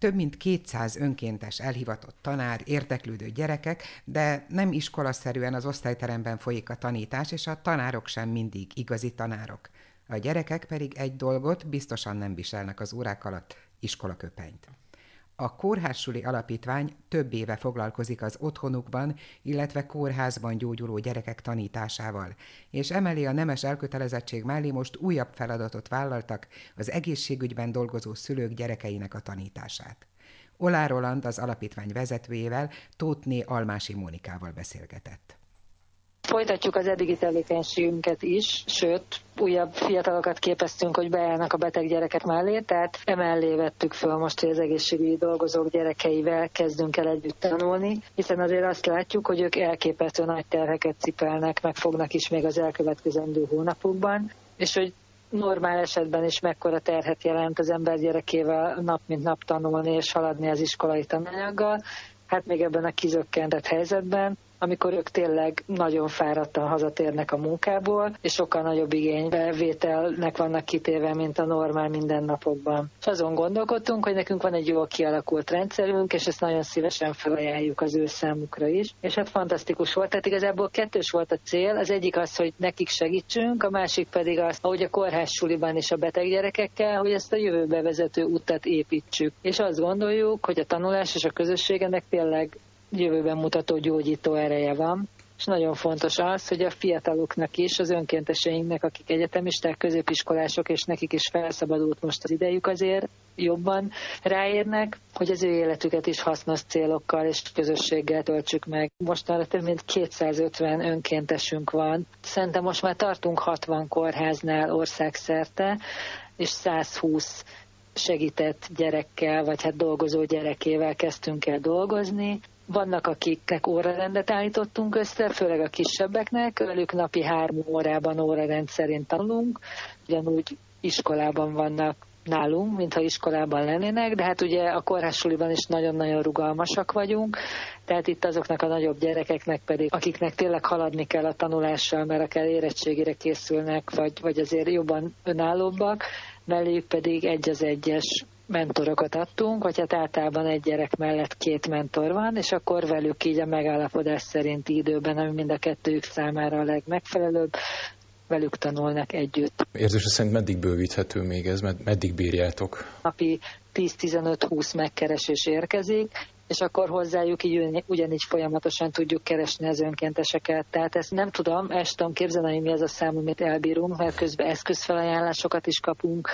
Több mint 200 önkéntes elhivatott tanár, érdeklődő gyerekek, de nem iskolaszerűen az osztályteremben folyik a tanítás, és a tanárok sem mindig igazi tanárok. A gyerekek pedig egy dolgot biztosan nem viselnek az órák alatt, iskolaköpenyt. A Kórházsuli Alapítvány több éve foglalkozik az otthonukban, illetve kórházban gyógyuló gyerekek tanításával, és emeli a nemes elkötelezettség mellé most újabb feladatot vállaltak az egészségügyben dolgozó szülők gyerekeinek a tanítását. Olá Roland az alapítvány vezetőjével, Tótné Almási Mónikával beszélgetett. Folytatjuk az eddigi tevékenységünket is, sőt, újabb fiatalokat képeztünk, hogy beállnak a beteg gyerekek mellé, tehát emellé vettük föl most, hogy az egészségügyi dolgozók gyerekeivel kezdünk el együtt tanulni, hiszen azért azt látjuk, hogy ők elképesztő nagy terheket cipelnek, meg fognak is még az elkövetkezendő hónapokban, és hogy normál esetben is mekkora terhet jelent az ember gyerekével nap mint nap tanulni és haladni az iskolai tananyaggal, hát még ebben a kizökkentett helyzetben amikor ők tényleg nagyon fáradtan hazatérnek a munkából, és sokkal nagyobb igénybevételnek vannak kitéve, mint a normál mindennapokban. És azon gondolkodtunk, hogy nekünk van egy jól kialakult rendszerünk, és ezt nagyon szívesen felajánljuk az ő számukra is. És hát fantasztikus volt, tehát igazából kettős volt a cél, az egyik az, hogy nekik segítsünk, a másik pedig az, ahogy a kórház suliban is a beteg gyerekekkel, hogy ezt a jövőbe vezető utat építsük. És azt gondoljuk, hogy a tanulás és a közösségenek tényleg jövőben mutató gyógyító ereje van. És nagyon fontos az, hogy a fiataloknak is, az önkénteseinknek, akik egyetemisták, középiskolások, és nekik is felszabadult most az idejük azért, jobban ráérnek, hogy az ő életüket is hasznos célokkal és közösséggel töltsük meg. Mostanra több mint 250 önkéntesünk van. Szerintem most már tartunk 60 kórháznál országszerte, és 120 segített gyerekkel, vagy hát dolgozó gyerekével kezdtünk el dolgozni, vannak, akiknek órarendet állítottunk össze, főleg a kisebbeknek, velük napi három órában órarend szerint tanulunk, ugyanúgy iskolában vannak nálunk, mintha iskolában lennének, de hát ugye a kórházsuliban is nagyon-nagyon rugalmasak vagyunk, tehát itt azoknak a nagyobb gyerekeknek pedig, akiknek tényleg haladni kell a tanulással, mert akár érettségére készülnek, vagy, vagy azért jobban önállóbbak, melléjük pedig egy az egyes mentorokat adtunk, vagy hát általában egy gyerek mellett két mentor van, és akkor velük így a megállapodás szerinti időben, ami mind a kettőjük számára a legmegfelelőbb, velük tanulnak együtt. Érzése szerint meddig bővíthető még ez, meddig bírjátok? Napi 10-15-20 megkeresés érkezik, és akkor hozzájuk így ugyanígy folyamatosan tudjuk keresni az önkénteseket. Tehát ezt nem tudom, ezt tudom képzelni, mi az a szám, amit elbírunk, mert közben eszközfelajánlásokat is kapunk,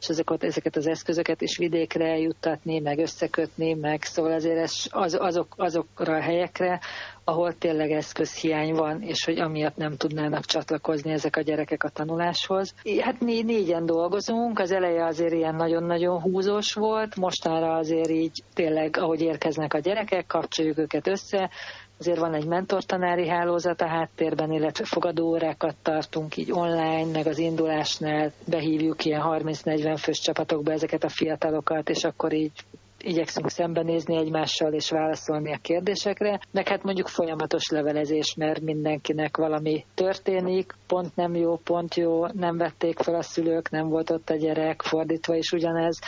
és ezeket, ezeket az eszközöket is vidékre eljuttatni, meg összekötni, meg szóval azért ez az, azok, azokra a helyekre, ahol tényleg eszközhiány van, és hogy amiatt nem tudnának csatlakozni ezek a gyerekek a tanuláshoz. Hát mi négyen dolgozunk, az eleje azért ilyen nagyon-nagyon húzós volt, mostanra azért így tényleg, ahogy érkeznek a gyerekek, kapcsoljuk őket össze, Azért van egy mentortanári hálózat a háttérben, illetve fogadóórákat tartunk így online, meg az indulásnál behívjuk ilyen 30-40 fős csapatokba ezeket a fiatalokat, és akkor így igyekszünk szembenézni egymással és válaszolni a kérdésekre, meg hát mondjuk folyamatos levelezés, mert mindenkinek valami történik, pont nem jó, pont jó, nem vették fel a szülők, nem volt ott a gyerek, fordítva is ugyanez,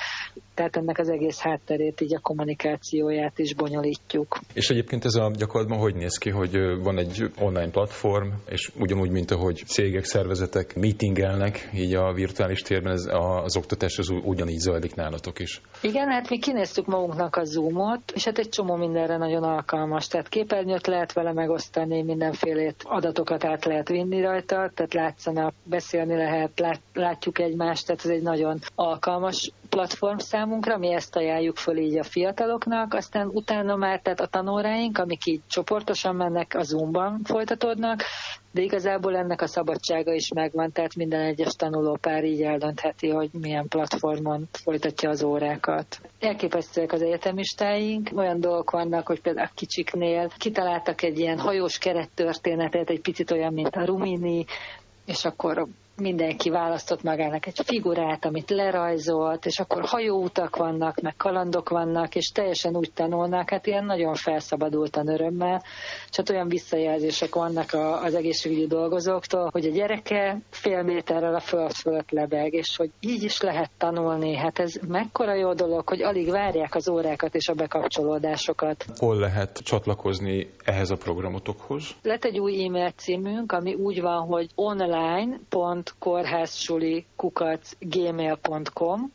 tehát ennek az egész hátterét, így a kommunikációját is bonyolítjuk. És egyébként ez a gyakorlatban hogy néz ki, hogy van egy online platform, és ugyanúgy, mint ahogy cégek, szervezetek meetingelnek, így a virtuális térben ez az oktatás az ugyanígy zajlik nálatok is. Igen, hát mi kinéztük magunknak a Zoomot, és hát egy csomó mindenre nagyon alkalmas. Tehát képernyőt lehet vele megosztani, mindenfélét adatokat át lehet vinni rajta, tehát látszanak, beszélni lehet, lát, látjuk egymást, tehát ez egy nagyon alkalmas platform számunkra, mi ezt ajánljuk föl így a fiataloknak, aztán utána már tehát a tanóráink, amik így csoportosan mennek, a Zoomban folytatódnak, de igazából ennek a szabadsága is megvan, tehát minden egyes tanulópár így eldöntheti, hogy milyen platformon folytatja az órákat. Elképesztőek az egyetemistáink, olyan dolgok vannak, hogy például a kicsiknél kitaláltak egy ilyen hajós kerettörténetet, egy picit olyan, mint a Rumini, és akkor mindenki választott magának egy figurát, amit lerajzolt, és akkor hajóutak vannak, meg kalandok vannak, és teljesen úgy tanulnak, hát ilyen nagyon felszabadultan örömmel, és hát olyan visszajelzések vannak az egészségügyi dolgozóktól, hogy a gyereke fél méterrel a föld fölött lebeg, és hogy így is lehet tanulni, hát ez mekkora jó dolog, hogy alig várják az órákat és a bekapcsolódásokat. Hol lehet csatlakozni ehhez a programotokhoz? Lett egy új e-mail címünk, ami úgy van, hogy online.kórházsuli gmail.com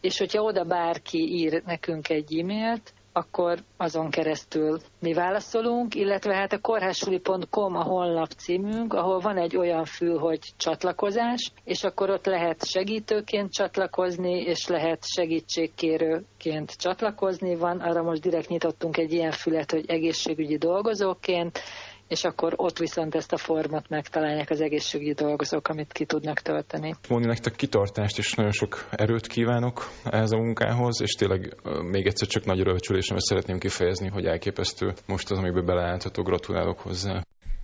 és hogyha oda bárki ír nekünk egy e-mailt, akkor azon keresztül mi válaszolunk, illetve hát a kórházsuli.com a honlap címünk, ahol van egy olyan fül, hogy csatlakozás, és akkor ott lehet segítőként csatlakozni, és lehet segítségkérőként csatlakozni. Van, arra most direkt nyitottunk egy ilyen fület, hogy egészségügyi dolgozóként, és akkor ott viszont ezt a formát megtalálják az egészségügyi dolgozók, amit ki tudnak tölteni. Móni, nektek kitartást és nagyon sok erőt kívánok ehhez a munkához, és tényleg még egyszer csak nagy örömcsülésemet szeretném kifejezni, hogy elképesztő most az, amiben beleállhatok, gratulálok hozzá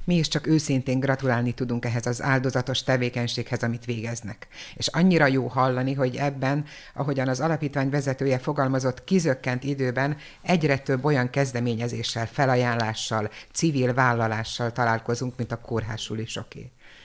mi is csak őszintén gratulálni tudunk ehhez az áldozatos tevékenységhez, amit végeznek. És annyira jó hallani, hogy ebben, ahogyan az alapítvány vezetője fogalmazott, kizökkent időben egyre több olyan kezdeményezéssel, felajánlással, civil vállalással találkozunk, mint a kórhásulisoké.